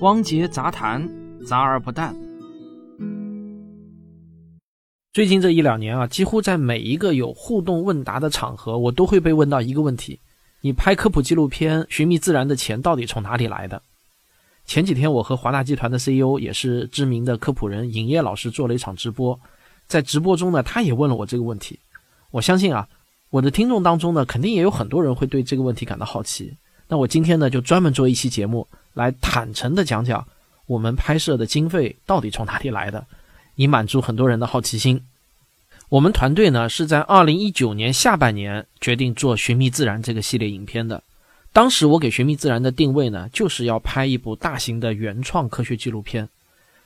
汪杰杂谈，杂而不淡。最近这一两年啊，几乎在每一个有互动问答的场合，我都会被问到一个问题：你拍科普纪录片《寻觅自然》的钱到底从哪里来的？前几天我和华大集团的 CEO，也是知名的科普人尹烨老师做了一场直播，在直播中呢，他也问了我这个问题。我相信啊，我的听众当中呢，肯定也有很多人会对这个问题感到好奇。那我今天呢，就专门做一期节目，来坦诚的讲讲我们拍摄的经费到底从哪里来的。以满足很多人的好奇心。我们团队呢是在二零一九年下半年决定做《寻觅自然》这个系列影片的。当时我给《寻觅自然》的定位呢，就是要拍一部大型的原创科学纪录片。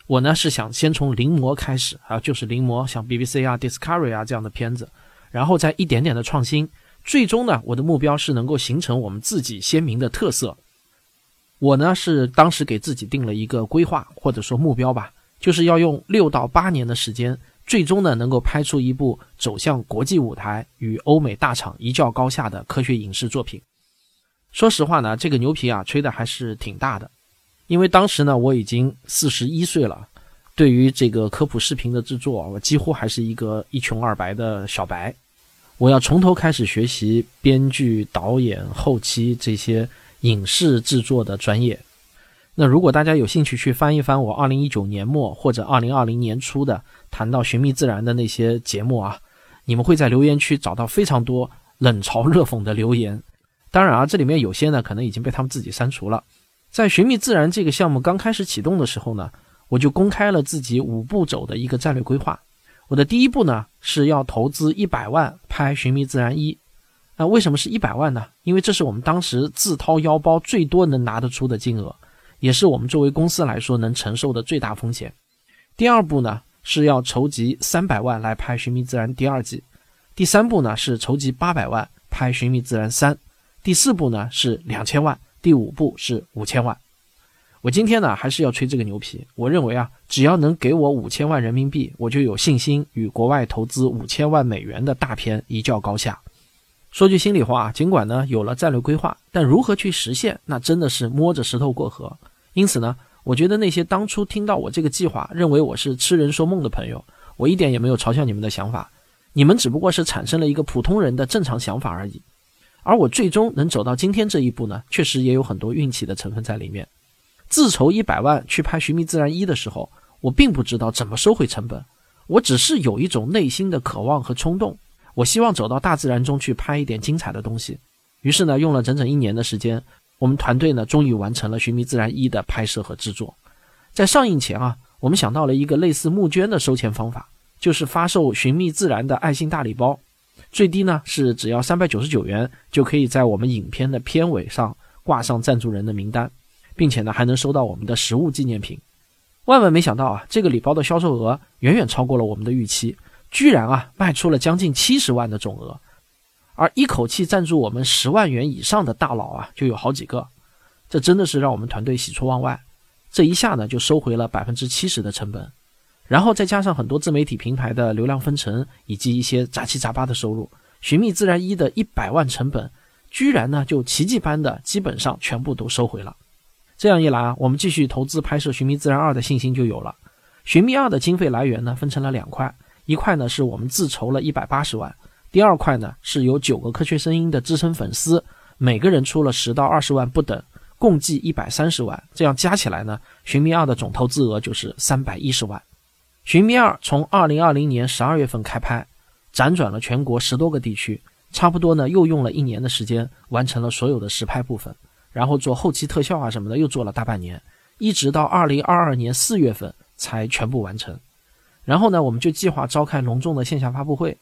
我呢是想先从临摹开始，啊，就是临摹像 BBC 啊、Discovery 啊这样的片子，然后再一点点的创新。最终呢，我的目标是能够形成我们自己鲜明的特色。我呢是当时给自己定了一个规划或者说目标吧。就是要用六到八年的时间，最终呢能够拍出一部走向国际舞台、与欧美大厂一较高下的科学影视作品。说实话呢，这个牛皮啊吹的还是挺大的，因为当时呢我已经四十一岁了，对于这个科普视频的制作，我几乎还是一个一穷二白的小白。我要从头开始学习编剧、导演、后期这些影视制作的专业。那如果大家有兴趣去翻一翻我二零一九年末或者二零二零年初的谈到寻觅自然的那些节目啊，你们会在留言区找到非常多冷嘲热讽的留言。当然啊，这里面有些呢可能已经被他们自己删除了。在寻觅自然这个项目刚开始启动的时候呢，我就公开了自己五步走的一个战略规划。我的第一步呢是要投资一百万拍寻觅自然一。那为什么是一百万呢？因为这是我们当时自掏腰包最多能拿得出的金额。也是我们作为公司来说能承受的最大风险。第二步呢是要筹集三百万来拍《寻觅自然》第二季。第三步呢是筹集八百万拍《寻觅自然三》。第四步呢是两千万。第五步是五千万。我今天呢还是要吹这个牛皮。我认为啊，只要能给我五千万人民币，我就有信心与国外投资五千万美元的大片一较高下。说句心里话，尽管呢有了战略规划，但如何去实现，那真的是摸着石头过河。因此呢，我觉得那些当初听到我这个计划，认为我是痴人说梦的朋友，我一点也没有嘲笑你们的想法，你们只不过是产生了一个普通人的正常想法而已。而我最终能走到今天这一步呢，确实也有很多运气的成分在里面。自筹一百万去拍《寻觅自然一》的时候，我并不知道怎么收回成本，我只是有一种内心的渴望和冲动，我希望走到大自然中去拍一点精彩的东西。于是呢，用了整整一年的时间。我们团队呢，终于完成了《寻觅自然一》的拍摄和制作。在上映前啊，我们想到了一个类似募捐的收钱方法，就是发售《寻觅自然》的爱心大礼包，最低呢是只要三百九十九元，就可以在我们影片的片尾上挂上赞助人的名单，并且呢还能收到我们的实物纪念品。万万没想到啊，这个礼包的销售额远远超过了我们的预期，居然啊卖出了将近七十万的总额。而一口气赞助我们十万元以上的大佬啊，就有好几个，这真的是让我们团队喜出望外。这一下呢，就收回了百分之七十的成本，然后再加上很多自媒体平台的流量分成以及一些杂七杂八的收入，寻觅自然一的一百万成本，居然呢就奇迹般的基本上全部都收回了。这样一来啊，我们继续投资拍摄寻觅自然二的信心就有了。寻觅二的经费来源呢，分成了两块，一块呢是我们自筹了一百八十万。第二块呢，是由九个科学声音的资深粉丝，每个人出了十到二十万不等，共计一百三十万。这样加起来呢，《寻觅二》的总投资额就是三百一十万。《寻觅二》从二零二零年十二月份开拍，辗转了全国十多个地区，差不多呢又用了一年的时间完成了所有的实拍部分，然后做后期特效啊什么的又做了大半年，一直到二零二二年四月份才全部完成。然后呢，我们就计划召开隆重的线下发布会。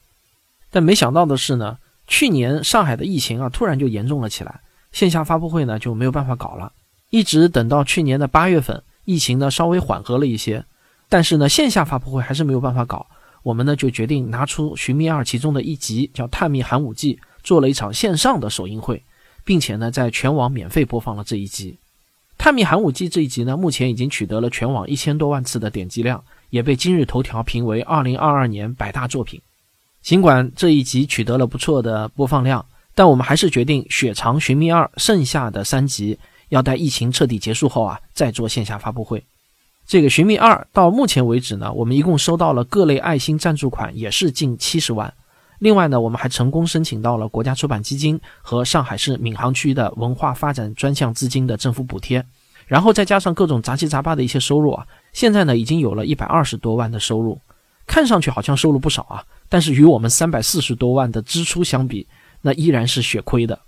但没想到的是呢，去年上海的疫情啊突然就严重了起来，线下发布会呢就没有办法搞了。一直等到去年的八月份，疫情呢稍微缓和了一些，但是呢线下发布会还是没有办法搞。我们呢就决定拿出《寻觅二》其中的一集叫《探秘寒武纪》，做了一场线上的首映会，并且呢在全网免费播放了这一集。《探秘寒武纪》这一集呢目前已经取得了全网一千多万次的点击量，也被今日头条评为二零二二年百大作品。尽管这一集取得了不错的播放量，但我们还是决定雪藏《寻觅二》剩下的三集要待疫情彻底结束后啊，再做线下发布会。这个寻觅二到目前为止呢，我们一共收到了各类爱心赞助款，也是近七十万。另外呢，我们还成功申请到了国家出版基金和上海市闵行区的文化发展专项资金的政府补贴，然后再加上各种杂七杂八的一些收入啊，现在呢已经有了一百二十多万的收入，看上去好像收入不少啊，但是与我们三百四十多万的支出相比，那依然是血亏的。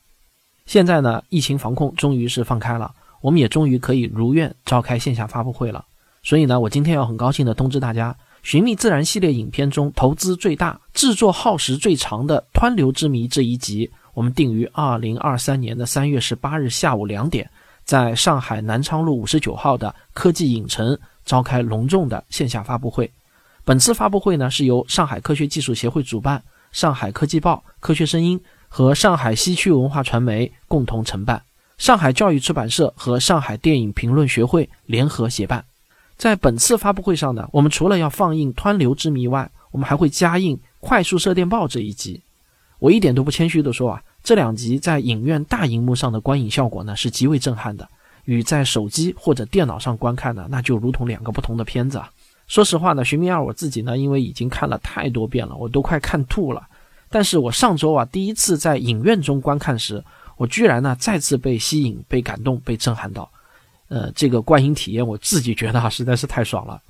现在呢，疫情防控终于是放开了，我们也终于可以如愿召开线下发布会了。所以呢，我今天要很高兴的通知大家。《寻觅自然》系列影片中投资最大、制作耗时最长的《湍流之谜》这一集，我们定于二零二三年的三月十八日下午两点，在上海南昌路五十九号的科技影城召开隆重的线下发布会。本次发布会呢，是由上海科学技术协会主办，上海科技报、科学声音和上海西区文化传媒共同承办，上海教育出版社和上海电影评论学会联合协办。在本次发布会上呢，我们除了要放映《湍流之谜》外，我们还会加映《快速射电报》这一集。我一点都不谦虚地说啊，这两集在影院大荧幕上的观影效果呢是极为震撼的，与在手机或者电脑上观看呢，那就如同两个不同的片子啊。说实话呢，《寻觅二》我自己呢，因为已经看了太多遍了，我都快看吐了。但是我上周啊，第一次在影院中观看时，我居然呢再次被吸引、被感动、被震撼到。呃，这个观影体验我自己觉得啊，实在是太爽了。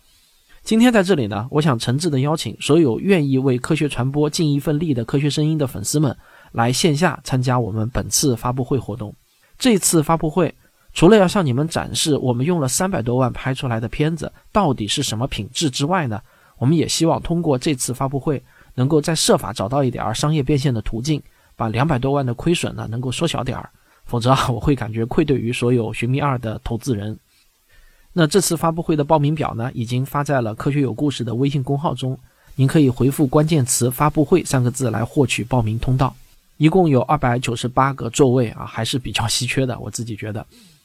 今天在这里呢，我想诚挚的邀请所有愿意为科学传播尽一份力的科学声音的粉丝们，来线下参加我们本次发布会活动。这次发布会除了要向你们展示我们用了三百多万拍出来的片子到底是什么品质之外呢，我们也希望通过这次发布会，能够再设法找到一点儿商业变现的途径，把两百多万的亏损呢能够缩小点儿。否则啊，我会感觉愧对于所有《寻觅二》的投资人。那这次发布会的报名表呢，已经发在了“科学有故事”的微信公号中，您可以回复关键词“发布会”三个字来获取报名通道。一共有二百九十八个座位啊，还是比较稀缺的，我自己觉得。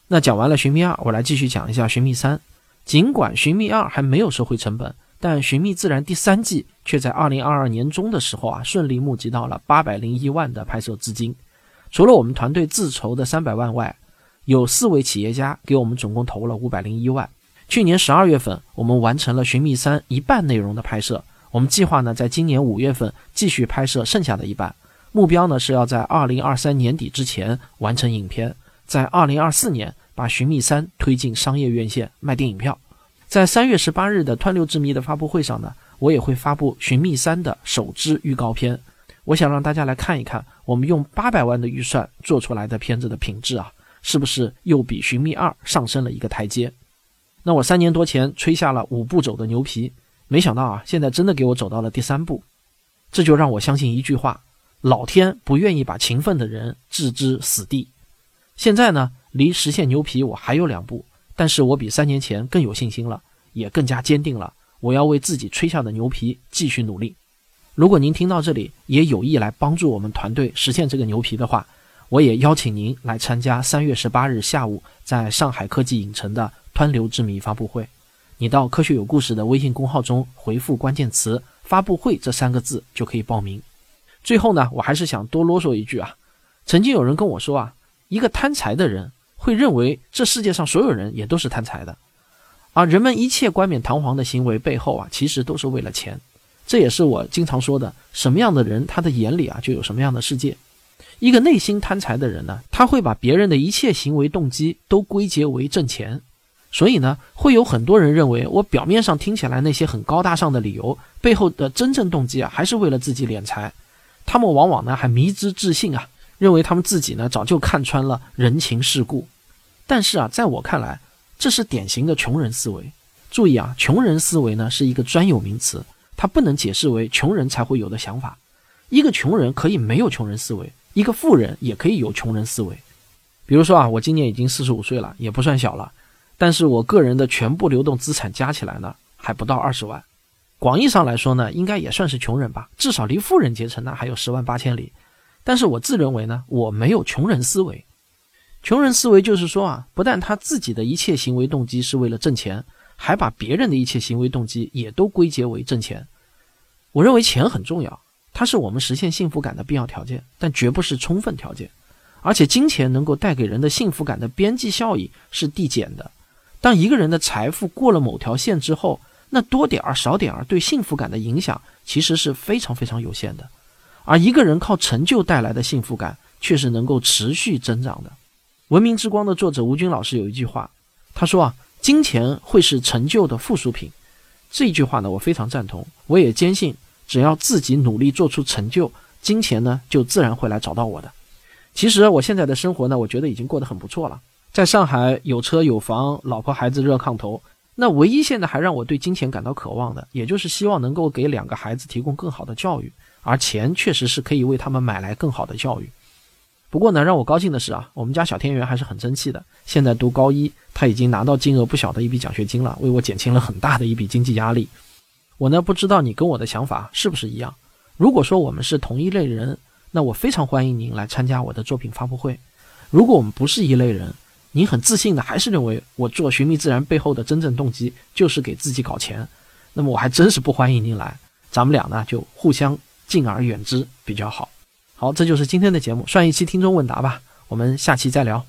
那讲完了《寻觅二》，我来继续讲一下《寻觅三》。尽管《寻觅二》还没有收回成本，但《寻觅自然》第三季却在二零二二年中的时候啊，顺利募集到了八百零一万的拍摄资金。除了我们团队自筹的三百万外，有四位企业家给我们总共投了五百零一万。去年十二月份，我们完成了《寻觅三》一半内容的拍摄。我们计划呢，在今年五月份继续拍摄剩下的一半。目标呢，是要在二零二三年底之前完成影片，在二零二四年把《寻觅三》推进商业院线卖电影票。在三月十八日的《湍流之谜》的发布会上呢，我也会发布《寻觅三》的首支预告片。我想让大家来看一看，我们用八百万的预算做出来的片子的品质啊，是不是又比《寻觅二》上升了一个台阶？那我三年多前吹下了五步走的牛皮，没想到啊，现在真的给我走到了第三步，这就让我相信一句话：老天不愿意把勤奋的人置之死地。现在呢，离实现牛皮我还有两步，但是我比三年前更有信心了，也更加坚定了，我要为自己吹下的牛皮继续努力。如果您听到这里也有意来帮助我们团队实现这个牛皮的话，我也邀请您来参加三月十八日下午在上海科技影城的《湍流之谜》发布会。你到“科学有故事”的微信公号中回复关键词“发布会”这三个字就可以报名。最后呢，我还是想多啰嗦一句啊，曾经有人跟我说啊，一个贪财的人会认为这世界上所有人也都是贪财的，而人们一切冠冕堂皇的行为背后啊，其实都是为了钱。这也是我经常说的，什么样的人，他的眼里啊就有什么样的世界。一个内心贪财的人呢，他会把别人的一切行为动机都归结为挣钱，所以呢，会有很多人认为，我表面上听起来那些很高大上的理由，背后的真正动机啊，还是为了自己敛财。他们往往呢还迷之自信啊，认为他们自己呢早就看穿了人情世故。但是啊，在我看来，这是典型的穷人思维。注意啊，穷人思维呢是一个专有名词。它不能解释为穷人才会有的想法。一个穷人可以没有穷人思维，一个富人也可以有穷人思维。比如说啊，我今年已经四十五岁了，也不算小了，但是我个人的全部流动资产加起来呢，还不到二十万。广义上来说呢，应该也算是穷人吧，至少离富人阶层呢还有十万八千里。但是我自认为呢，我没有穷人思维。穷人思维就是说啊，不但他自己的一切行为动机是为了挣钱。还把别人的一切行为动机也都归结为挣钱。我认为钱很重要，它是我们实现幸福感的必要条件，但绝不是充分条件。而且金钱能够带给人的幸福感的边际效益是递减的。当一个人的财富过了某条线之后，那多点儿少点儿对幸福感的影响其实是非常非常有限的。而一个人靠成就带来的幸福感却是能够持续增长的。文明之光的作者吴军老师有一句话，他说啊，金钱会是成就的附属品。这句话呢，我非常赞同。我也坚信，只要自己努力做出成就，金钱呢就自然会来找到我的。其实我现在的生活呢，我觉得已经过得很不错了。在上海有车有房，老婆孩子热炕头。那唯一现在还让我对金钱感到渴望的，也就是希望能够给两个孩子提供更好的教育，而钱确实是可以为他们买来更好的教育。不过呢，让我高兴的是啊，我们家小天元还是很争气的，现在读高一，他已经拿到金额不小的一笔奖学金了，为我减轻了很大的一笔经济压力。我呢，不知道你跟我的想法是不是一样？如果说我们是同一类人，那我非常欢迎您来参加我的作品发布会。如果我们不是一类人，您很自信的，还是认为我做寻觅自然背后的真正动机就是给自己搞钱，那么我还真是不欢迎您来，咱们俩呢就互相敬而远之比较好。好，这就是今天的节目，算一期听众问答吧，我们下期再聊。